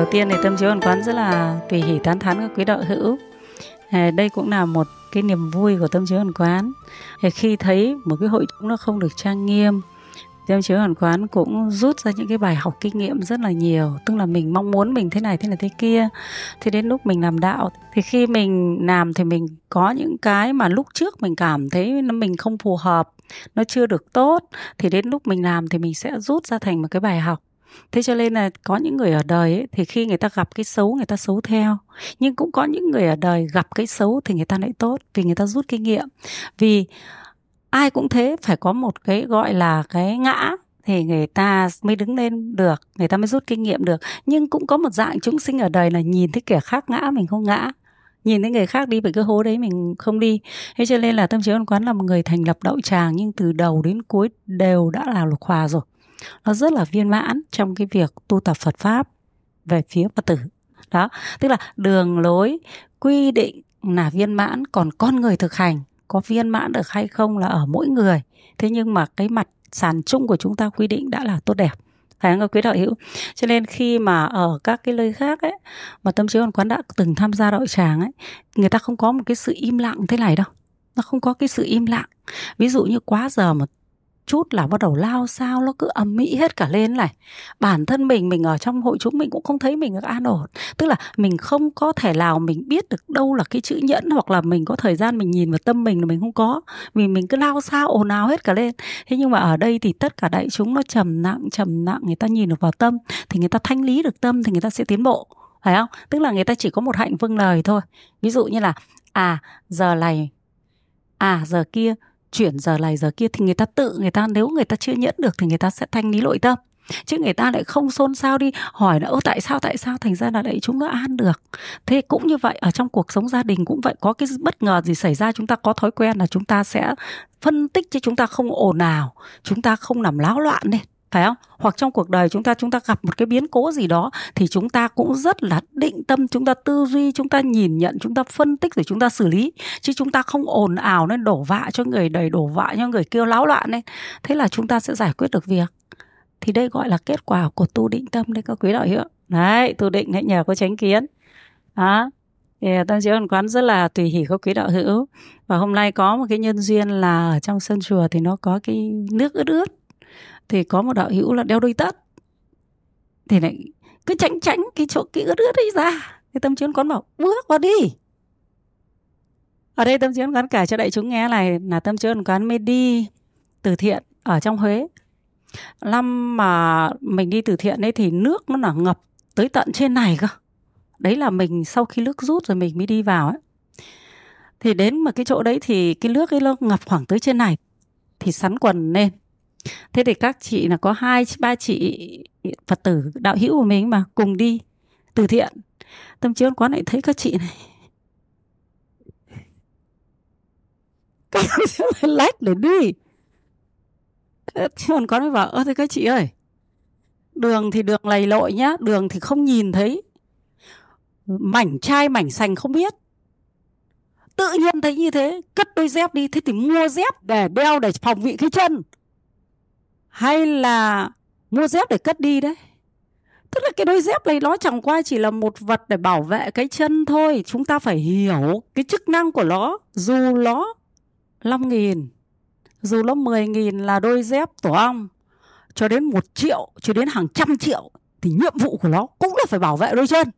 Đầu tiên thì tâm chiếu hoàn quán rất là tùy hỷ tán thán các quý đạo hữu. Ờ, đây cũng là một cái niềm vui của tâm chiếu hoàn quán. Khi thấy một cái hội chúng nó không được trang nghiêm, tâm chiếu hoàn quán cũng rút ra những cái bài học kinh nghiệm rất là nhiều. Tức là mình mong muốn mình thế này thế này thế kia. Thì đến lúc mình làm đạo thì khi mình làm thì mình có những cái mà lúc trước mình cảm thấy nó mình không phù hợp nó chưa được tốt thì đến lúc mình làm thì mình sẽ rút ra thành một cái bài học thế cho nên là có những người ở đời ấy, thì khi người ta gặp cái xấu người ta xấu theo. Nhưng cũng có những người ở đời gặp cái xấu thì người ta lại tốt vì người ta rút kinh nghiệm. Vì ai cũng thế phải có một cái gọi là cái ngã thì người ta mới đứng lên được người ta mới rút kinh nghiệm được. Nhưng cũng có một dạng chúng sinh ở đời là nhìn thấy kẻ khác ngã mình không ngã. Nhìn thấy người khác đi về cái hố đấy mình không đi. Thế cho nên là tâm trí ân quán là một người thành lập đậu tràng nhưng từ đầu đến cuối đều đã là lục hòa rồi nó rất là viên mãn trong cái việc tu tập Phật pháp về phía Phật tử. Đó, tức là đường lối, quy định là viên mãn, còn con người thực hành có viên mãn được hay không là ở mỗi người. Thế nhưng mà cái mặt sàn chung của chúng ta quy định đã là tốt đẹp. Phải không, quý đạo hữu? Cho nên khi mà ở các cái nơi khác ấy, mà tâm trí hoàn quán đã từng tham gia đội tràng ấy, người ta không có một cái sự im lặng thế này đâu. Nó không có cái sự im lặng. Ví dụ như quá giờ mà chút là bắt đầu lao sao nó cứ ầm mỹ hết cả lên này. Bản thân mình mình ở trong hội chúng mình cũng không thấy mình được an ổn. Tức là mình không có thể nào mình biết được đâu là cái chữ nhẫn hoặc là mình có thời gian mình nhìn vào tâm mình là mình không có. Vì mình cứ lao sao ồn ào hết cả lên. Thế nhưng mà ở đây thì tất cả đại chúng nó trầm nặng trầm nặng, người ta nhìn được vào tâm thì người ta thanh lý được tâm thì người ta sẽ tiến bộ. Phải không? Tức là người ta chỉ có một hạnh vâng lời thôi. Ví dụ như là à giờ này à giờ kia chuyển giờ này giờ kia thì người ta tự, người ta nếu người ta chưa nhẫn được thì người ta sẽ thanh lý nội tâm. Chứ người ta lại không xôn xao đi, hỏi là ô tại sao tại sao? Thành ra là đấy, chúng nó an được. Thế cũng như vậy, ở trong cuộc sống gia đình cũng vậy, có cái bất ngờ gì xảy ra, chúng ta có thói quen là chúng ta sẽ phân tích chứ chúng ta không ồn ào, chúng ta không làm láo loạn lên phải không? Hoặc trong cuộc đời chúng ta chúng ta gặp một cái biến cố gì đó thì chúng ta cũng rất là định tâm, chúng ta tư duy, chúng ta nhìn nhận, chúng ta phân tích rồi chúng ta xử lý. Chứ chúng ta không ồn ào nên đổ vạ cho người đầy, đổ vạ cho người kêu láo loạn lên thế là chúng ta sẽ giải quyết được việc. Thì đây gọi là kết quả của tu định tâm đấy các quý đạo hữu. Đấy, tu định hãy nhờ có tránh kiến. Đó. Thì tâm chiếu quán rất là tùy hỷ các quý đạo hữu. Và hôm nay có một cái nhân duyên là ở trong sân chùa thì nó có cái nước ướt ướt thì có một đạo hữu là đeo đôi tất thì lại cứ tránh tránh cái chỗ, cái ướt ướt ấy ra. Cái tâm chiến quán bảo bước vào đi. Ở đây tâm chiến quán kể cho đại chúng nghe này, là tâm chiến quán mới đi từ thiện ở trong huế. Năm mà mình đi từ thiện ấy thì nước nó là ngập tới tận trên này cơ. Đấy là mình sau khi nước rút rồi mình mới đi vào ấy thì đến mà cái chỗ đấy thì cái nước ấy nó ngập khoảng tới trên này thì sắn quần lên thế thì các chị là có hai, ba chị phật tử, đạo hữu của mình mà, cùng đi, từ thiện. Tâm trí quán lại thấy các chị này. Các chị phải lách để đi. Còn con mới bảo, ơ, thế các chị ơi, đường thì đường lầy lội nhá, đường thì không nhìn thấy. Mảnh chai, mảnh sành không biết. Tự nhiên thấy như thế, cất đôi dép đi, thế thì mua dép để đeo để phòng vị cái chân hay là mua dép để cất đi đấy? Tức là cái đôi dép này nó chẳng qua chỉ là một vật để bảo vệ cái chân thôi. Chúng ta phải hiểu cái chức năng của nó. Dù nó năm nghìn, dù nó mười nghìn là đôi dép tổ ong, cho đến một triệu, cho đến hàng trăm triệu, thì nhiệm vụ của nó cũng là phải bảo vệ đôi chân.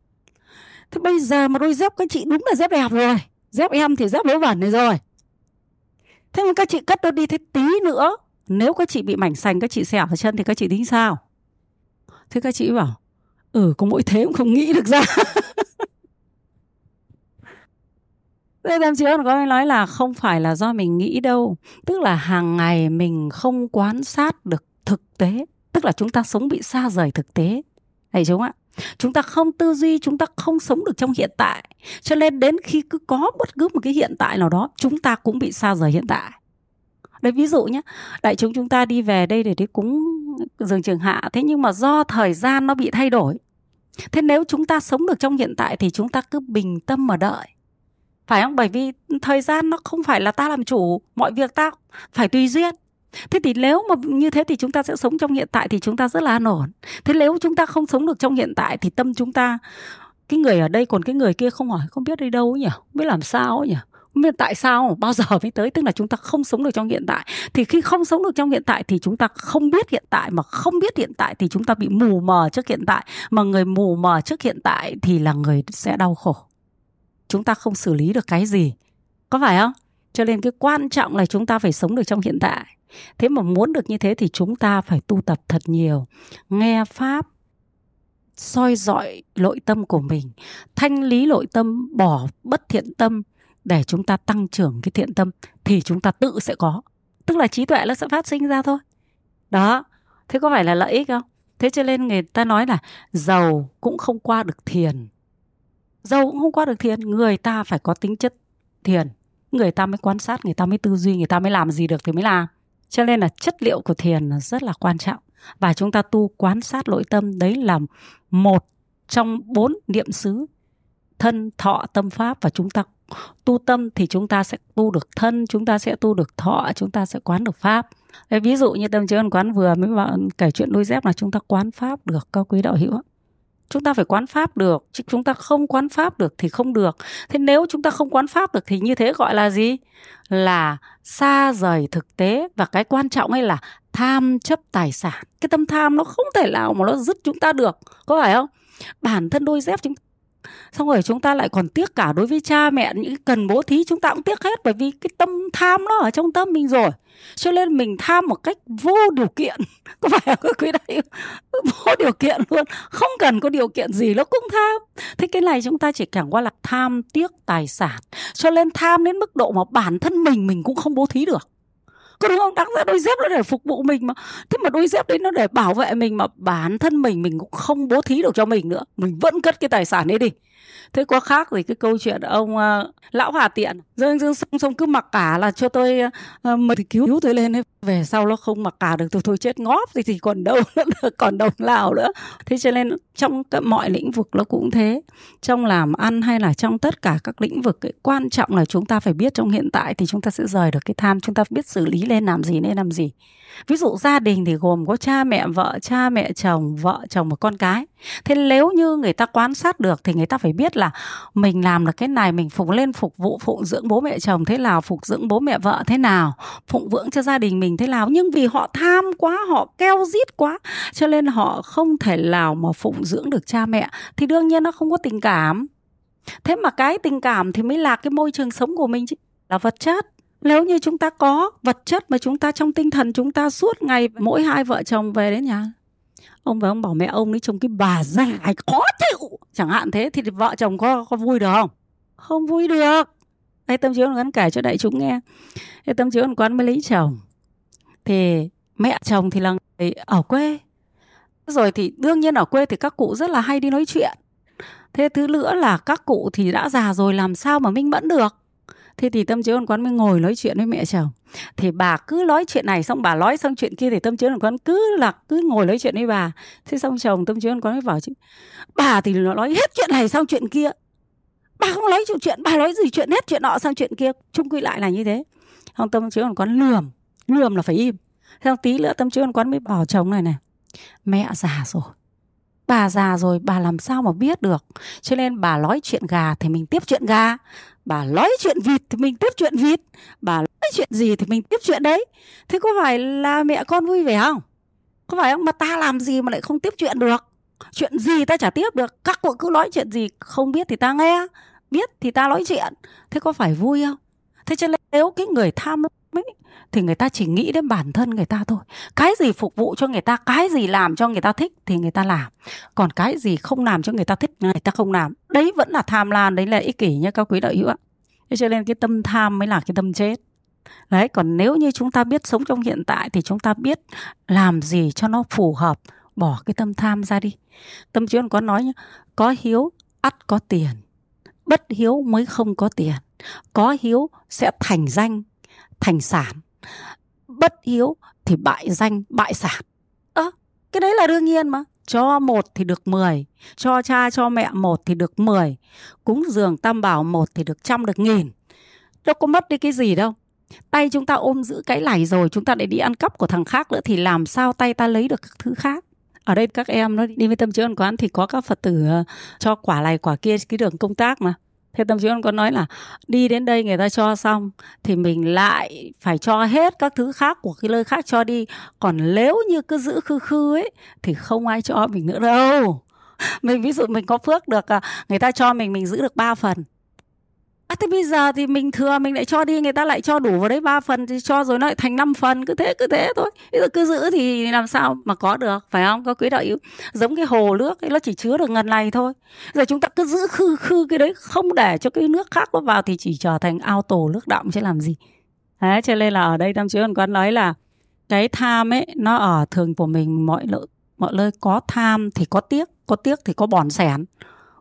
Thế bây giờ mà đôi dép các chị đúng là dép đẹp rồi. Dép em thì dép lối vẩn này rồi. Thế mà các chị cất nó đi thế tí nữa nếu các chị bị mảnh xanh các chị xẻo ở chân thì các chị tính sao? Thế các chị bảo ừ có mỗi thế cũng không nghĩ được ra. Thế thậm chí có ai nói là không phải là do mình nghĩ đâu Tức là hàng ngày mình không quan sát được thực tế Tức là chúng ta sống bị xa rời thực tế. Thấy chúng ạ? Chúng ta không tư duy, chúng ta không sống được trong hiện tại. Cho nên đến khi cứ có bất cứ một cái hiện tại nào đó Chúng ta cũng bị xa rời hiện tại đấy, ví dụ nhé đại chúng chúng ta đi về đây để đi cúng dường trường hạ, thế nhưng mà do thời gian nó bị thay đổi, thế nếu chúng ta sống được trong hiện tại thì chúng ta cứ bình tâm mà đợi. Phải không? Bởi vì thời gian nó không phải là ta làm chủ, mọi việc ta phải tùy duyên. Thế thì nếu mà như thế thì chúng ta sẽ sống trong hiện tại thì chúng ta rất là an ổn. Thế nếu chúng ta không sống được trong hiện tại thì tâm chúng ta, cái người ở đây còn cái người kia không hỏi, không biết đi đâu nhỉ? Không biết làm sao nhỉ? Không biết tại sao? Bao giờ mới tới? Tức là chúng ta không sống được trong hiện tại. Thì khi không sống được trong hiện tại thì chúng ta không biết hiện tại. Mà không biết hiện tại thì chúng ta bị mù mờ trước hiện tại. Mà người mù mờ trước hiện tại thì là người sẽ đau khổ. Chúng ta không xử lý được cái gì. Có phải không? Cho nên cái quan trọng là chúng ta phải sống được trong hiện tại. Thế mà muốn được như thế thì chúng ta phải tu tập thật nhiều. Nghe pháp, soi dọi nội tâm của mình. Thanh lý nội tâm, bỏ bất thiện tâm để chúng ta tăng trưởng cái thiện tâm thì chúng ta tự sẽ có. Tức là trí tuệ nó sẽ phát sinh ra thôi. Đó. Thế có phải là lợi ích không? Thế cho nên người ta nói là giàu cũng không qua được thiền. Giàu cũng không qua được thiền, người ta phải có tính chất thiền. Người ta mới quan sát, người ta mới tư duy, người ta mới làm gì được thì mới làm. Cho nên là chất liệu của thiền là rất là quan trọng. Và chúng ta tu quan sát nội tâm, đấy là một trong bốn niệm xứ thân, thọ, tâm, pháp và chúng ta tu tâm thì chúng ta sẽ tu được thân, chúng ta sẽ tu được thọ, chúng ta sẽ quán được pháp. Ví dụ như tâm trí quán vừa mới bảo kể chuyện đôi dép là chúng ta quán pháp được, các quý đạo hữu chúng ta phải quán pháp được, chứ chúng ta không quán pháp được thì không được. Thế nếu chúng ta không quán pháp được thì như thế gọi là gì? Là xa rời thực tế và cái quan trọng ấy là tham chấp tài sản. Cái tâm tham nó không thể nào mà nó dứt chúng ta được, có phải không? Bản thân đôi dép chúng xong rồi chúng ta lại còn tiếc cả đối với cha mẹ, những cần bố thí chúng ta cũng tiếc hết, bởi vì cái tâm tham nó ở trong tâm mình rồi. Cho nên mình tham một cách vô điều kiện, có phải không quý đại vô điều kiện luôn, không cần có điều kiện gì nó cũng tham. Thế cái này chúng ta chỉ chẳng qua là tham, tiếc, tài sản. Cho nên tham đến mức độ mà bản thân mình mình cũng không bố thí được có đúng không? Đáng ra đôi dép nó để phục vụ mình mà. Thế mà đôi dép đấy nó để bảo vệ mình mà bản thân mình mình cũng không bố thí được cho mình nữa. Mình vẫn cất cái tài sản ấy đi thế có khác gì cái câu chuyện ông uh, lão hà tiện. Dương dương xong xong cứ mặc cả là cho tôi uh, mật cứu cứu tôi lên ấy. về sau nó không mặc cả được tôi thôi chết ngóp thì thì còn đâu nữa còn đồng nào nữa. Thế cho nên trong mọi lĩnh vực nó cũng thế. Trong làm ăn hay là trong tất cả các lĩnh vực ấy, quan trọng là chúng ta phải biết trong hiện tại thì chúng ta sẽ rời được cái tham chúng ta biết xử lý lên làm gì nên làm gì. Ví dụ gia đình thì gồm có cha mẹ vợ cha mẹ chồng vợ chồng và con cái thế nếu như người ta quan sát được thì người ta phải biết là mình làm được cái này, mình phục lên phục vụ, phụng dưỡng bố mẹ chồng thế nào, phục dưỡng bố mẹ vợ thế nào, phụng dưỡng cho gia đình mình thế nào. Nhưng vì họ tham quá, họ keo rít quá, cho nên họ không thể nào mà phụng dưỡng được cha mẹ, thì đương nhiên nó không có tình cảm. Thế mà cái tình cảm thì mới là cái môi trường sống của mình chứ, là vật chất. Nếu như chúng ta có vật chất mà chúng ta trong tinh thần chúng ta suốt ngày mỗi hai vợ chồng về đến nhà ông và ông bảo mẹ ông ấy trông cái bà già khó chịu. Chẳng hạn thế thì vợ chồng có có vui được không? Không vui được. Đây tâm chiếu gắn kể cho đại chúng nghe. Đây tâm chiếu quán mới lấy chồng. Thì mẹ chồng thì là người ở quê. Rồi thì đương nhiên ở quê thì các cụ rất là hay đi nói chuyện. Thế thứ nữa là các cụ thì đã già rồi, làm sao mà minh mẫn được? Thế thì tâm chiếu quán mới ngồi nói chuyện với mẹ chồng. Thì bà cứ nói chuyện này xong bà nói xong chuyện kia thì tâm chiếu quán cứ là cứ ngồi nói chuyện với bà. Thế xong chồng tâm chiếu quán mới bảo chứ bà thì nó nói hết chuyện này xong chuyện kia. Bà không nói chuyện chuyện, bà nói gì chuyện hết chuyện nọ sang chuyện kia. Chung quy lại là như thế. Không tâm chiếu quán lườm lườm là phải im. Xong tí nữa tâm chiếu quán mới bảo chồng này này mẹ già rồi bà già rồi, bà làm sao mà biết được? Cho nên bà nói chuyện gà thì mình tiếp chuyện gà. Bà nói chuyện vịt thì mình tiếp chuyện vịt. Bà nói chuyện gì thì mình tiếp chuyện đấy. Thế có phải là mẹ con vui vẻ không? Có phải không mà ta làm gì mà lại không tiếp chuyện được? Chuyện gì ta chả tiếp được. Các cụ cứ nói chuyện gì không biết thì ta nghe. Biết thì ta nói chuyện. Thế có phải vui không? Thế cho nên nếu cái người tham ấy, thì người ta chỉ nghĩ đến bản thân người ta thôi. Cái gì phục vụ cho người ta cái gì làm cho người ta thích thì người ta làm. Còn cái gì không làm cho người ta thích người ta không làm. Đấy vẫn là tham lam đấy là ích kỷ nhé các quý đạo hữu ạ. Thế cho nên cái tâm tham mới là cái tâm chết. Đấy còn nếu như chúng ta biết sống trong hiện tại thì chúng ta biết làm gì cho nó phù hợp bỏ cái tâm tham ra đi. Tâm chuyên có nói nhá có hiếu ắt có tiền bất hiếu mới không có tiền. Có hiếu sẽ thành danh thành sản. Bất hiếu thì bại danh bại sản. Ơ à, cái đấy là đương nhiên mà. Cho một thì được mười cho cha cho mẹ một thì được mười cúng dường tam bảo một thì được trăm được nghìn. Đâu có mất đi cái gì đâu. Tay chúng ta ôm giữ cái lải rồi chúng ta lại đi ăn cắp của thằng khác nữa thì làm sao tay ta lấy được các thứ khác? Ở đây các em nó đi với tâm chứa quán thì có các phật tử ờ, cho quả này quả kia cái đường công tác mà thế tâm chứa có nói là đi đến đây người ta cho xong thì mình lại phải cho hết các thứ khác của cái nơi khác cho đi. Còn nếu như cứ giữ khư khư ấy thì không ai cho mình nữa đâu. Mình ví dụ mình có phước được à, người ta cho mình mình giữ được 3 phần. À, thế bây giờ thì mình thừa mình lại cho đi người ta lại cho đủ vào đấy ba phần thì cho rồi nó lại thành 5 phần cứ thế cứ thế thôi. Bây giờ cứ giữ thì làm sao mà có được phải không? Có quý đạo yếu giống cái hồ nước ấy nó chỉ chứa được ngần này thôi. Giờ chúng ta cứ giữ khư khư cái đấy không để cho cái nước khác nó vào thì chỉ trở thành ao tổ nước động chứ làm gì. Thế cho nên là ở đây tam chiếu quan nói là cái tham ấy nó ở thường của mình mọi lợi mọi nơi có tham thì có tiếc có tiếc thì có bòn sẻn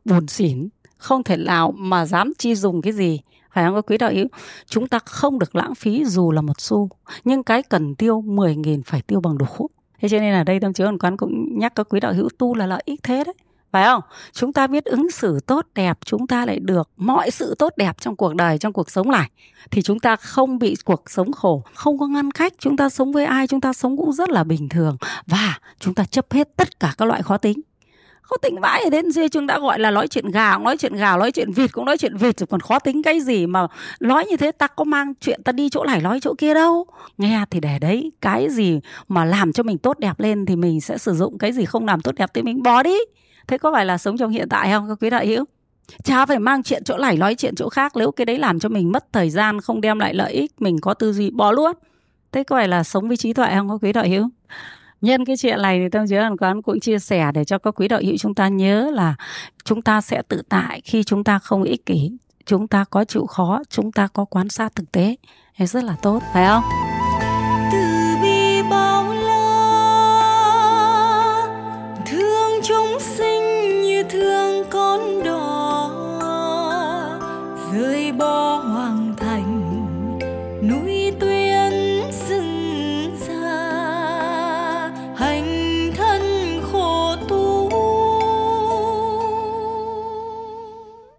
buồn xỉn không thể nào mà dám chi dùng cái gì. Phải không? Các quý đạo hữu, chúng ta không được lãng phí dù là một xu. Nhưng cái cần tiêu 10.000 phải tiêu bằng đủ thế cho nên là đây tâm chiếu hoàn quán cũng nhắc các quý đạo hữu tu là lợi ích thế đấy. Phải không? Chúng ta biết ứng xử tốt đẹp, chúng ta lại được mọi sự tốt đẹp trong cuộc đời, trong cuộc sống này thì chúng ta không bị cuộc sống khổ, không có ngăn cách. Chúng ta sống với ai, chúng ta sống cũng rất là bình thường. Và chúng ta chấp hết tất cả các loại khó tính khó tính vãi đến duy chúng đã gọi là nói chuyện gà nói chuyện gà nói chuyện vịt, cũng nói chuyện vịt rồi còn khó tính cái gì mà nói như thế, ta có mang chuyện ta đi chỗ này, nói chỗ kia đâu. Nghe thì để đấy, cái gì mà làm cho mình tốt đẹp lên thì mình sẽ sử dụng cái gì không làm tốt đẹp thì mình bỏ đi. Thế có phải là sống trong hiện tại không, các quý đại hữu? Chả phải mang chuyện chỗ này, nói chuyện chỗ khác. Nếu cái đấy làm cho mình mất thời gian, không đem lại lợi ích, mình có tư duy bỏ luôn. Thế có phải là sống với trí tuệ không, các quý đại hữu? Nhân cái chuyện này thì tâm chứa hàn quán cũng chia sẻ để cho các quý đạo hữu chúng ta nhớ là chúng ta sẽ tự tại khi chúng ta không ích kỷ, chúng ta có chịu khó, chúng ta có quan sát thực tế. Thì rất là tốt, phải không?